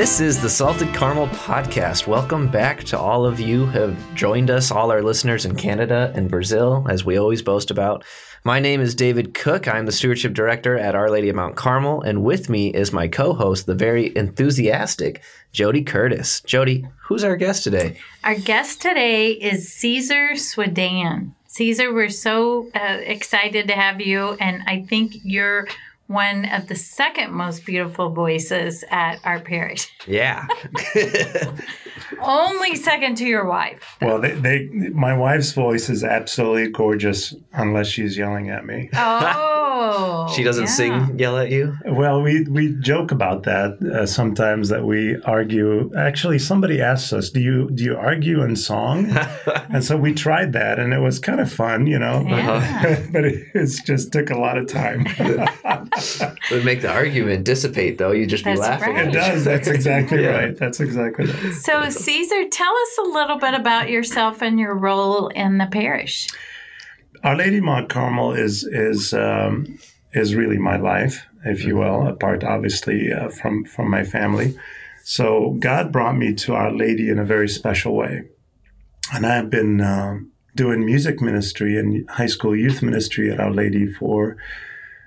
This is the Salted Caramel Podcast. Welcome back to all of you who have joined us, all our listeners in Canada and Brazil, as we always boast about. My name is David Cook. I'm the Stewardship Director at Our Lady of Mount Carmel, and with me is my co host, the very enthusiastic Jody Curtis. Jody, who's our guest today? Our guest today is Caesar Swadan. Caesar, we're so uh, excited to have you, and I think you're one of the second most beautiful voices at our parish. Yeah. Only second to your wife. Well, they, they, my wife's voice is absolutely gorgeous unless she's yelling at me. Oh. She doesn't yeah. sing, yell at you? Well, we, we joke about that uh, sometimes that we argue. Actually, somebody asks us, "Do you do you argue in song?" and so we tried that, and it was kind of fun, you know. Yeah. but it it's just took a lot of time. It would make the argument dissipate, though. You'd just be laughing. right. it does. That's exactly Yeah. right. That's exactly right. So, Caesar, tell us a little bit about yourself and your role in the parish. Our Lady Mount Carmel is is um, is really my life, if you will, apart obviously uh, from from my family. So God brought me to Our Lady in a very special way, and I have been um doing music ministry and high school youth ministry at Our Lady for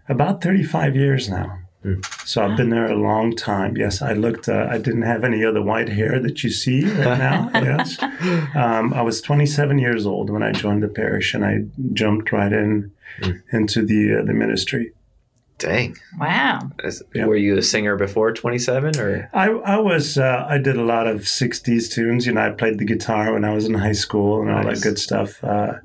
about thirty five years now. So I've been there a long time. Yes, I looked. Uh, I didn't have any other white hair that you see right now. yes, um, I was 27 years old when I joined the parish, and I jumped right in into the uh, the ministry. Dang. Wow. Is- Yeah. Were you a singer before 27 or? I, I was uh, I did a lot of 60s tunes. You know, I played the guitar when I was in high school and all that good stuff. Uh,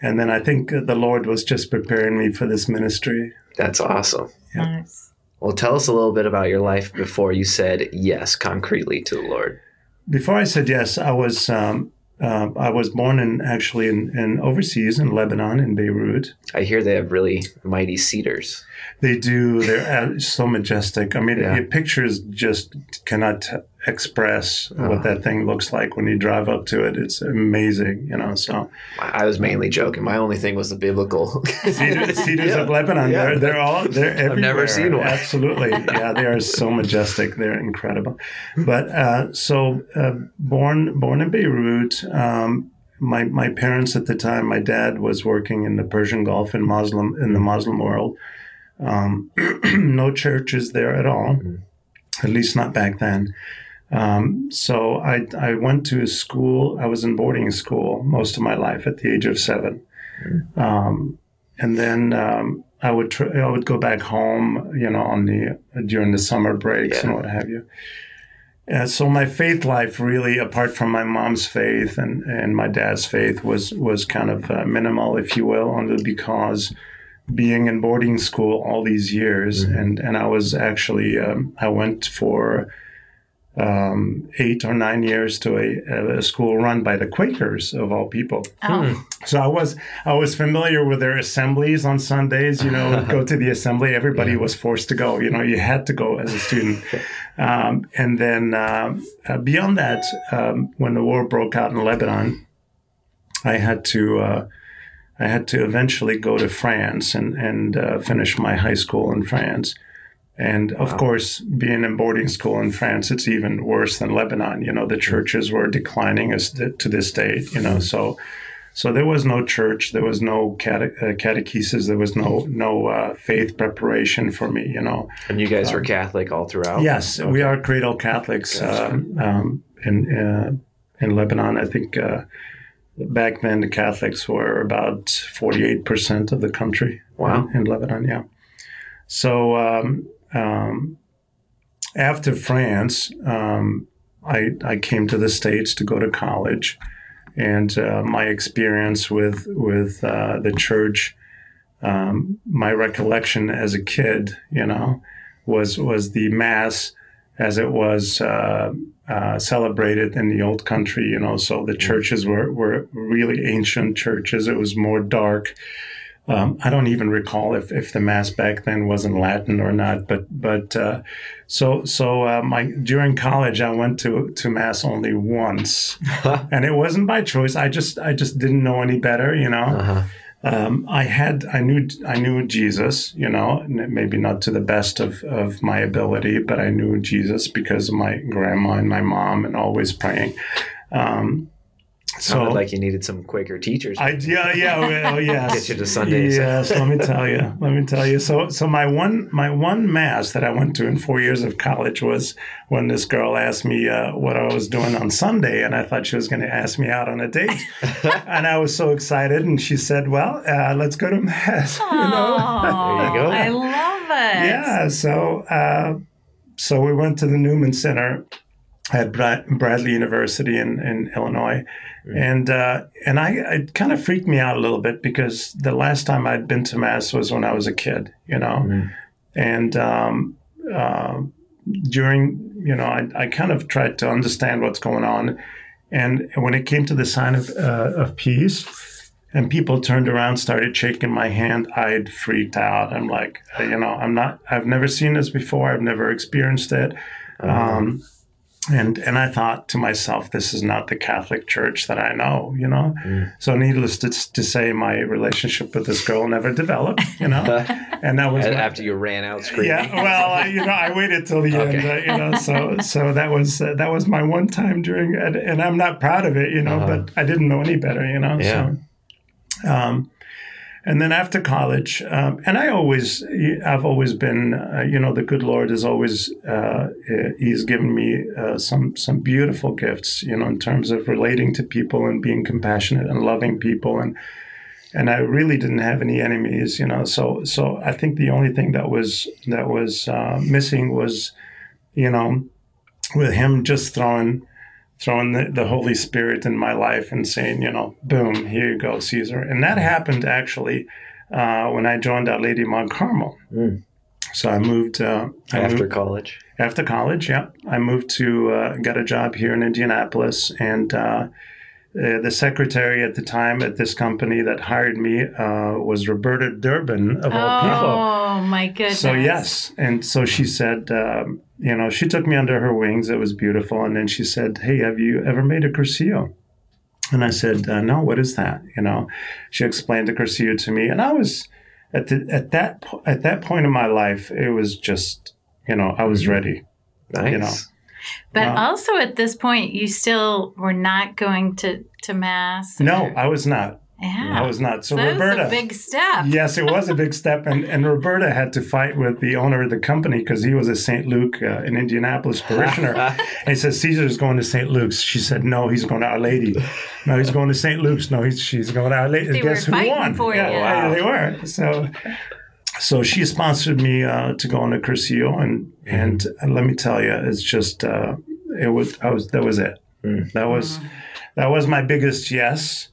and then I think the Lord was just preparing me for this ministry. That's awesome. Yeah. Nice. Well, tell us a little bit about your life before you said yes concretely to the Lord. Before I said yes, I was um, uh, I was born in actually in, in overseas in Lebanon in Beirut. I hear they have really mighty cedars. They do. They're uh, so majestic. I mean, Yeah. your pictures just cannot express Uh-huh. what that thing looks like when you drive up to it. It's amazing, you know. So I I was mainly joking. My only thing was the biblical. cedars, cedars Yeah. of Lebanon. Yeah. They're they're all they're everywhere. I've never seen one. Absolutely, yeah. They are so majestic. They're incredible. But uh, so uh, born born in Beirut. Um, my my parents at the time, my dad was working in the Persian Gulf in Muslim in the Muslim world. Um, no churches there at all, at least not back then. Um, so I I went to school. I was in boarding school most of my life at the age of seven, um, and then um, I would tr- I would go back home, you know, on the during the summer breaks and what have you. And so my faith life really, apart from my mom's faith and, and my dad's faith, was was kind of uh, minimal, if you will, only because being in boarding school all these years, and and I was actually um, I went for um, eight or nine years to a, a school run by the Quakers of all people. Oh, So I was I was familiar with their assemblies on Sundays. You know, go to the assembly. Everybody was forced to go. You know, you had to go as a student. Um, and then um uh, beyond that, um, when the war broke out in Lebanon, I had to uh, I had to eventually go to France and and uh, finish my high school in France. And of Wow. course, being in boarding school in France, it's even worse than Lebanon. You know, the churches were declining as to this date. You know, so so there was no church, there was no cate- uh, catechesis, there was no no uh, faith preparation for me. You know, and you guys were Catholic all throughout? yes, we are cradle Catholics Gotcha. um, um, in uh, in Lebanon. I think uh, back then the Catholics were about forty eight percent of the country. Wow. in, in Lebanon, yeah. So um, um, after France, um, I I came to the states to go to college, and uh, my experience with with uh, the church, um, my recollection as a kid, you know, was was the mass as it was uh, uh, celebrated in the old country, you know. So the churches were were really ancient churches. It was more dark. Um, I don't even recall if, if the mass back then was in Latin or not, but but uh, so so uh, my during college I went to to mass only once, and it wasn't by choice. I just I just didn't know any better, you know. Uh-huh. um, I had I knew I knew Jesus, you know, maybe not to the best of, of my ability, but I knew Jesus because of my grandma and my mom and always praying. Um, Sounded so, like you needed some Quaker teachers. I yeah yeah well yes get you to Sundays. Yes, let me tell you. Let me tell you. So so my one my one mass that I went to in four years of college was when this girl asked me uh, what I was doing on Sunday, and I thought she was going to ask me out on a date, and I was so excited, and she said, "Well, uh, let's go to mass." Aww, you know? there you go. I love it. Yeah. So uh, so we went to the Newman Center at Bradley University in, in Illinois. Mm-hmm. And uh, and I it kind of freaked me out a little bit because the last time I'd been to mass was when I was a kid, you know, mm-hmm. and um, uh, during you know I, I kind of tried to understand what's going on, and when it came to the sign of uh, of peace, and people turned around, started shaking my hand, I'd freaked out. I'm like, you know, I'm not, I've never seen this before. I've never experienced it. Mm-hmm. Um, and and I thought to myself, this is not the Catholic Church that I know, you know. Mm. So needless to, to, say, my relationship with this girl never developed, you know. and that was after my, you ran out screaming. Yeah, well, you know, I waited till the okay. end, uh, you know. So so that was uh, that was my one time during, and, and I'm not proud of it, you know, uh-huh. but I didn't know any better, you know. Yeah. So, um, and then after college, um, and I always, I've always been, uh, you know, the good Lord has always, uh, He's given me uh, some some beautiful gifts, you know, in terms of relating to people and being compassionate and loving people, and and I really didn't have any enemies, you know. So so I think the only thing that was that was uh, missing was, you know, with Him just throwing throwing the, the Holy Spirit in my life and saying, you know, boom, here you go, Caesar. And that happened actually uh, when I joined Our Lady Mount Carmel. Mm. So I moved uh, I after moved, college. After college, yeah, I moved to uh, got a job here in Indianapolis, and uh, the secretary at the time at this company that hired me uh, was Roberta Durbin of all people. Oh my goodness! So yes, and so she said, um, you know, she took me under her wings. It was beautiful, and then she said, "Hey, have you ever made a cursillo?" And I said, uh, "No, what is that?" You know, she explained the cursillo to me, and I was at the, at that at that point in my life, it was just, you know, I was mm-hmm. ready. Nice. You know, but um, also at this point, you still were not going to, to mass. No, or? I was not. Yeah. I was not. So, so Roberta. a big step. yes, it was a big step. And, and Roberta had to fight with the owner of the company because he was a St. Luke, uh, an Indianapolis parishioner. and he said, Caesar's going to St. Luke's. She said, no, he's going to Our Lady. No, he's going to St. Luke's. No, he's, she's going to Our Lady. They Guess were who won? For yeah, you. Wow. they were. So so she sponsored me uh, to go on a Cursillo, and mm-hmm. and let me tell you, it's just uh, it was I was that was it. Mm. That was mm. that was my biggest yes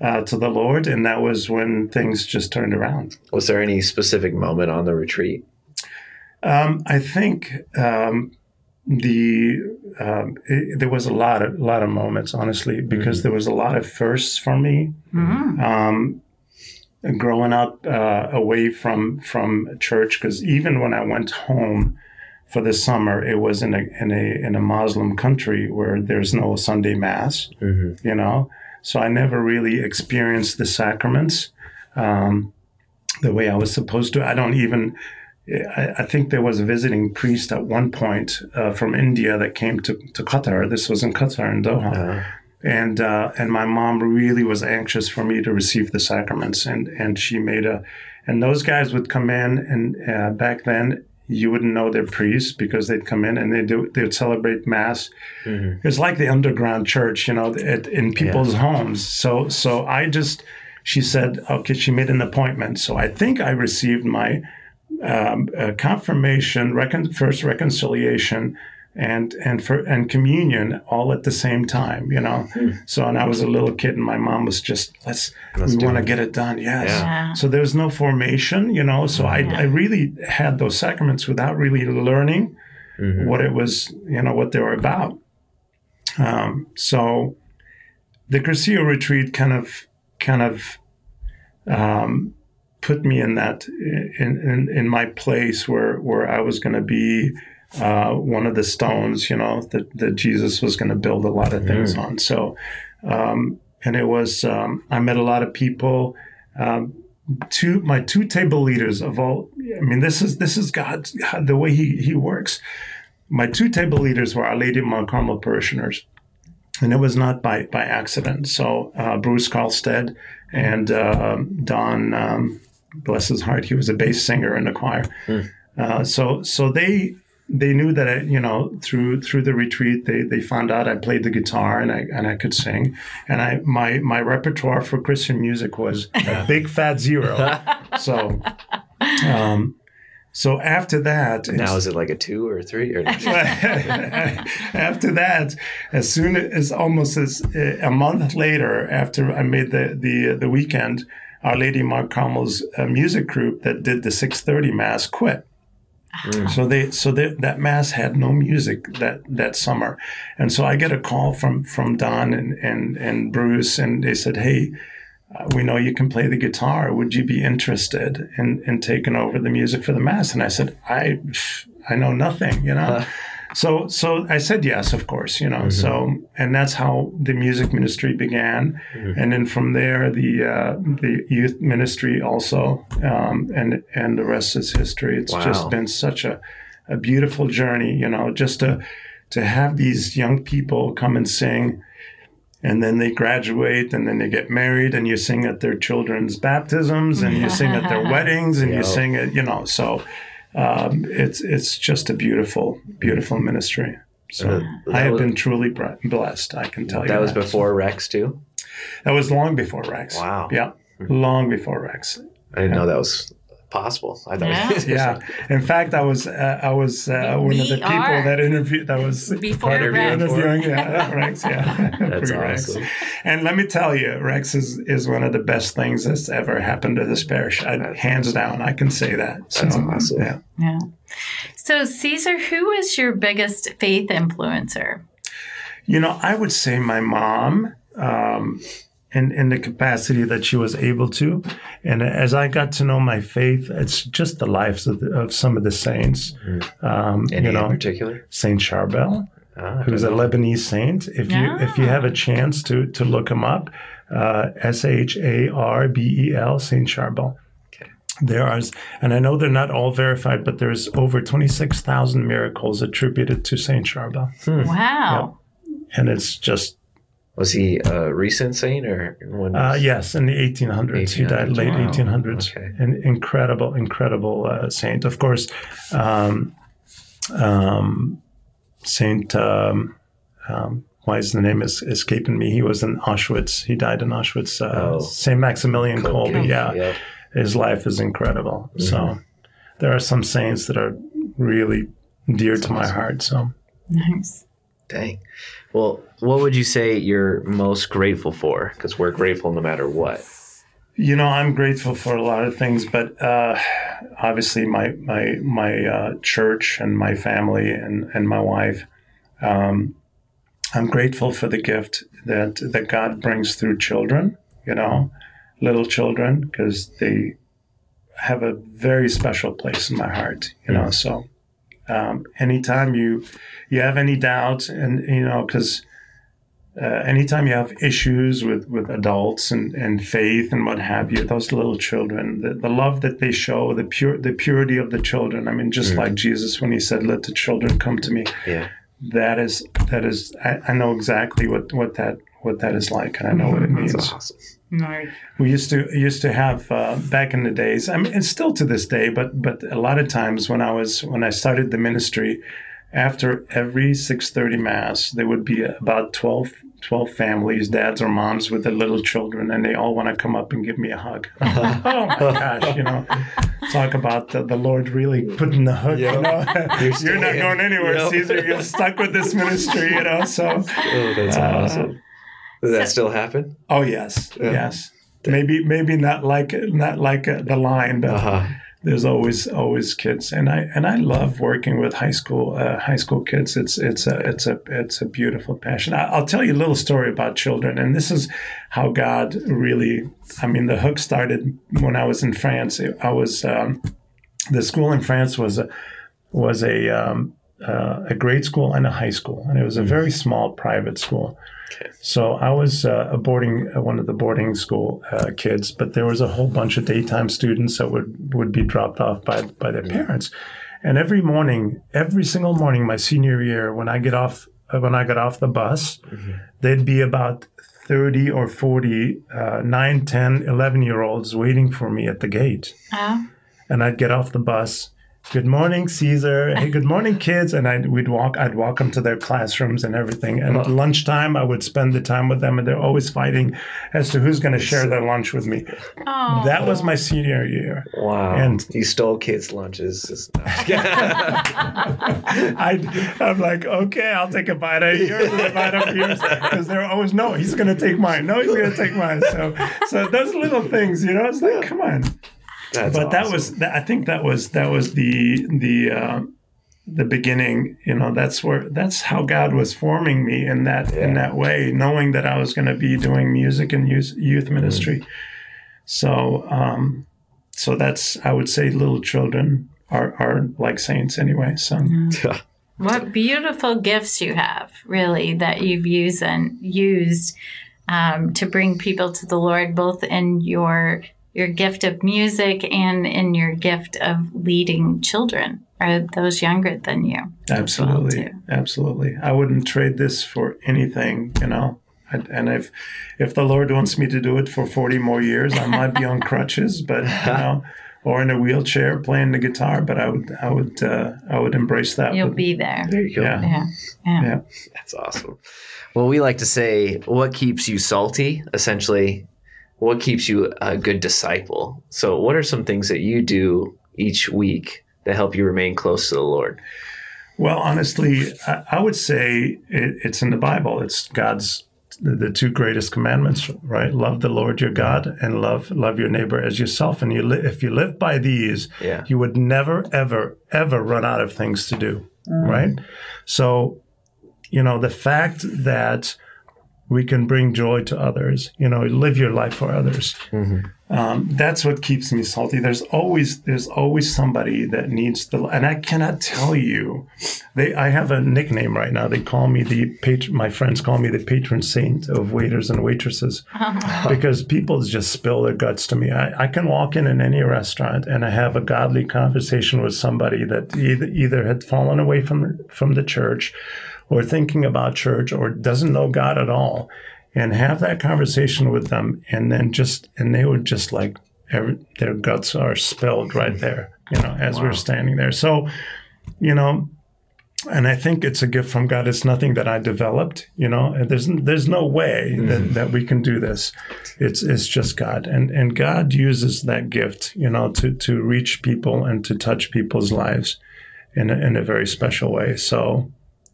uh, to the Lord, and that was when things just turned around. Was there any specific moment on the retreat? Um, I think um, the um, it, there was a lot of a lot of moments, honestly, because mm-hmm. there was a lot of firsts for me. Mm-hmm. Growing up uh, away from from church, because even when I went home for the summer, it was in a in a in a Muslim country where there's no Sunday mass. Mm-hmm. You know, so I never really experienced the sacraments um, the way I was supposed to. I don't even. I, I think there was a visiting priest at one point uh, from India that came to, to Qatar. This was in Qatar in Doha. Uh-huh. And uh, and my mom really was anxious for me to receive the sacraments, and and she made a, and those guys would come in, and uh, back then you wouldn't know they're priests because they'd come in and they do they'd celebrate mass. Mm-hmm. It's like the underground church, you know, at, in people's yeah. homes. So so I just she said okay, she made an appointment. So I think I received my um, uh, confirmation, recon- first reconciliation and and for and communion all at the same time you know hmm. so and i was a little kid and my mom was just let's, let's we want to get it done yes yeah. so there's no formation you know so yeah. I, I really had those sacraments without really learning mm-hmm. what it was you know what they were about um, so the Cursillo retreat kind of kind of um, put me in that in, in, in my place where where I was going to be uh, one of the stones, you know, that, that Jesus was going to build a lot of things mm. on. So, um, and it was, um, I met a lot of people. um, two my two table leaders of all. I mean, this is this is God, God the way He He works. My two table leaders were Our Lady of Mount Carmel parishioners, and it was not by by accident. So uh, Bruce Carlstead and uh, Don, um, bless his heart, he was a bass singer in the choir. Uh, so so they they knew that I, you know through through the retreat they they found out I played the guitar and I and I could sing and I my my repertoire for Christian music was a big fat zero. so um, so after that Now is it like a two or a three or? after that, as soon as almost as uh, a month later, after I made the the the weekend, Our Lady Mount Carmel's uh, music group that did the six thirty mass quit. So they so they, that mass had no music that that summer, and so I get a call from from Don and and and Bruce, and they said, "Hey, uh, we know you can play the guitar. Would you be interested in in taking over the music for the mass?" And I said, "I I know nothing, you know." So so I said yes, of course, you know. So and that's how the music ministry began, and then from there the uh, the youth ministry also, um, and and the rest is history. It's Wow. just been such a a beautiful journey, you know, just to to have these young people come and sing and then they graduate and then they get married and you sing at their children's baptisms and you sing at their weddings and Yeah. you sing at you know so um, it's it's just a beautiful beautiful ministry. So Uh, i have was- been truly blessed i can tell you That was before Rex too. that was long before rex. Wow. yeah long before rex. I didn't know that was possible. I thought. yeah in fact i was uh, i was uh, one of the people are. that interviewed that was Before part of Rex. interviewing yeah rex yeah That's Pre-Rex. awesome. And let me tell you, Rex is, is one of the best things that's ever happened to this parish. I, hands down, I can say that. So, That's awesome. Yeah. Yeah. So, Caesar, who is your biggest faith influencer? You know, I would say my mom, um, in, in the capacity that she was able to. And as I got to know my faith, it's just the lives of, the, of some of the saints. Um, Any you know, in particular? Saint Charbel, Ah, who's a Lebanese saint. If you if you have a chance to to look him up, uh, S H A R B E L, Saint Charbel. Okay. There are, and I know they're not all verified, but there's over twenty six thousand miracles attributed to Saint Charbel, Wow. and it's just Was he a recent saint or when? uh, yes, in the eighteen hundreds, he died late wow. eighteen hundreds. Okay. An incredible, incredible uh, saint. Of course, um, um, Saint. Um, um, why is the name is escaping me? He was in Auschwitz. He died in Auschwitz. Uh, Oh. Saint Maximilian Kolbe. Kolbe, Yeah, Yep. his life is incredible. Mm-hmm. So there are some saints that are really dear to my heart. So Nice. Dang. Well, what would you say you're most grateful for? Because we're grateful no matter what. you know, I'm grateful for a lot of things, but uh, obviously my my my uh, church and my family and and my wife. Um, I'm grateful for the gift that that God brings through children. You know, little children because they have a very special place in my heart. You know, so um, anytime you you have any doubts, and you know, because uh, anytime you have issues with, with adults and, and faith and what have you, those little children, the, the love that they show, the pure the purity of the children. I mean, just like Jesus when he said, "Let the children come to me." Yeah. That is that is I, I know exactly what, what that what that is like, and I know what it means. That's awesome. Right. We used to used to have uh, back in the days. I mean, and still to this day, but but a lot of times when I was when I started the ministry, after every six thirty mass, there would be about 12, 12 families, dads or moms with their little children, and they all want to come up and give me a hug. oh my gosh, you know, talk about the, the Lord really putting the hook. You know, you're, not staying. going anywhere, Yep. Caesar. You're stuck with this ministry. You know, so. Oh, that's Uh, awesome. Does that still happen? Oh yes, yes. Maybe maybe not like not like uh, the line, but Uh huh. there's always always kids, and I and I love working with high school uh, high school kids. It's it's a it's a it's a beautiful passion. I, I'll tell you a little story about children, and this is how God really. I mean, the hook started when I was in France. I was um, the school in France was a was a um, uh, a grade school and a high school, and it was a very small private school. Okay. So I was uh, a boarding uh, one of the boarding school uh, kids, but there was a whole bunch of daytime students that would would be dropped off by by their parents. And every morning, every single morning, my senior year, when I get off uh, when I got off the bus, there'd be about 30 or 40 uh, 9 10 11 year olds waiting for me at the gate Oh, and I'd get off the bus. Good morning, Caesar. Hey, good morning, kids. And I'd we'd walk. I'd walk them to their classrooms and everything. And at lunchtime, I would spend the time with them, and they're always fighting as to who's going to share their lunch with me. oh. That was my senior year. Wow. And- you stole kids' lunches. Just- I, I'm like, okay, I'll take a bite out of yours and a bite of yours because they're always no, he's going to take mine. No, he's going to take mine. So, so those little things, you know, it's like, come on. That's but that was I think that was that was the the uh, the beginning. You know, that's where that's how God was forming me in that in that way, knowing that I was going to be doing music and youth, youth Mm-hmm. ministry. So, um, so that's I would say little children are are like saints anyway. So. What beautiful gifts you have, really, that you've used and used um, to bring people to the Lord, both in your your gift of music and in your gift of leading children or those younger than you. as well, Absolutely, absolutely. I wouldn't trade this for anything, you know. And- And if if the Lord wants me to do it for forty more years, I might be on crutches, but you know, or in a wheelchair playing the guitar. But I would, I would, uh, I would embrace that. You'll with- be there. There you go. Yeah. Yeah. Yeah. Yeah. That's awesome. Well, we like to say, what keeps you salty? Essentially, what keeps you a good disciple? So, what are some things that you do each week that help you remain close to the Lord? Well, honestly, I, I would say it, it's in the Bible. It's God's the, the two greatest commandments, right? Love the Lord your God and love love your neighbor as yourself. And you li- if you live by these, Yeah. you would never, ever, ever run out of things to do, mm. right? So, you know, the fact that we can bring joy to others, you know, live your life for others. Um, that's what keeps me salty. There's always there's always somebody that needs the, and I cannot tell you. They I have a nickname right now. They call me the patron. My friends call me the patron saint of waiters and waitresses because people just spill their guts to me. I, I can walk in in any restaurant and I have a godly conversation with somebody that either either had fallen away from from the church, or thinking about church, or doesn't know God at all, and have that conversation with them, and then just and they would just like every, their guts are spilled right there, you know, as we're standing there. So, you know, and I think it's a gift from God. It's nothing that I developed, you know. And there's there's no way mm-hmm. that, that we can do this. It's it's just God, and and God uses that gift, you know, to to reach people and to touch people's lives in a, in a very special way. So.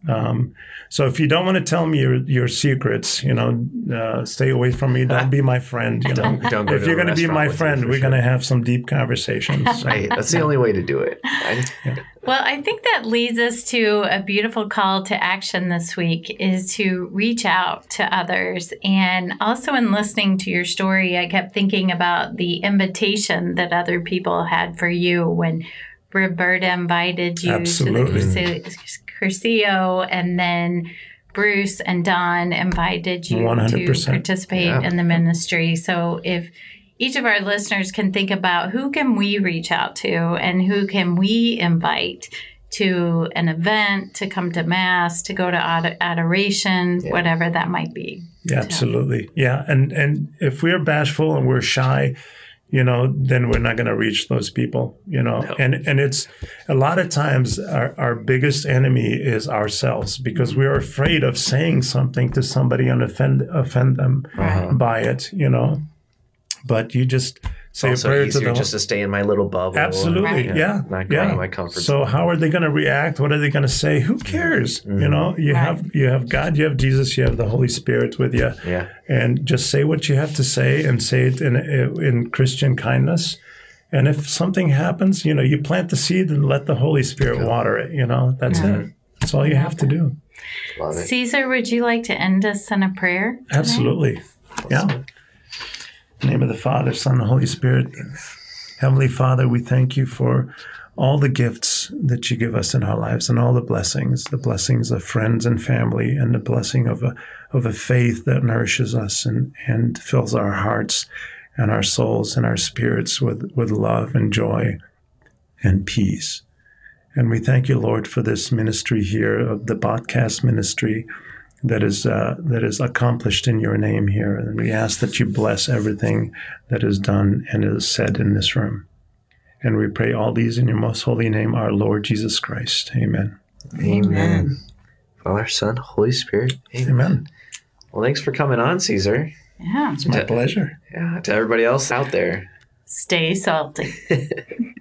Um, so if you don't want to tell me your, your secrets, you know, uh, stay away from me. Don't be my friend. You know, Don't, don't go if to you're a going to be my friend, we're sure. going to have some deep conversations. So- Hey, that's the only way to do it. right? Well, I think that leads us to a beautiful call to action this week is to reach out to others. And also in listening to your story, I kept thinking about the invitation that other people had for you when Roberta invited you Absolutely. to the Cursillo and then Bruce and Don invited you to 100%. participate Yeah. in the ministry. So if each of our listeners can think about who can we reach out to and who can we invite to an event, to come to mass, to go to ad- adoration, whatever that might be. Yeah, absolutely. Yeah, and and if we're bashful and we're shy, you know, then we're not going to reach those people. You know, No. and and it's a lot of times our our biggest enemy is ourselves because we're afraid of saying something to somebody and offend offend them Uh-huh. by it. You know, but you just say a also prayer easier them. just to stay in my little bubble. Absolutely, Right. yeah, Not go yeah. out of my comfort so zone. how are they going to react? What are they going to say? Who cares? Mm-hmm. You know, you Right. have you have God, you have Jesus, you have the Holy Spirit with you Yeah. and just say what you have to say and say it in in Christian kindness. And if something happens, you know, you plant the seed and let the Holy Spirit water it. You know, that's it. That's all you have to do. Love it. Caesar, would you like to end us in a prayer? tonight? Absolutely. Yeah. Name of the Father, Son, and Holy Spirit. Heavenly Father, we thank you for all the gifts that you give us in our lives and all the blessings, the blessings of friends and family, and the blessing of a, of a faith that nourishes us and, and fills our hearts and our souls and our spirits with, with love and joy and peace. And we thank you, Lord, for this ministry here of the podcast ministry that is uh, that is accomplished in your name here. And we ask that you bless everything that is done and is said in this room. And we pray all these in your most holy name, our Lord Jesus Christ. Amen. Amen. Father, Son, Holy Spirit. Amen. Amen. Well, thanks for coming on, Caesar. Yeah. It's my Yeah. pleasure. Yeah, to everybody else out there. Stay salty.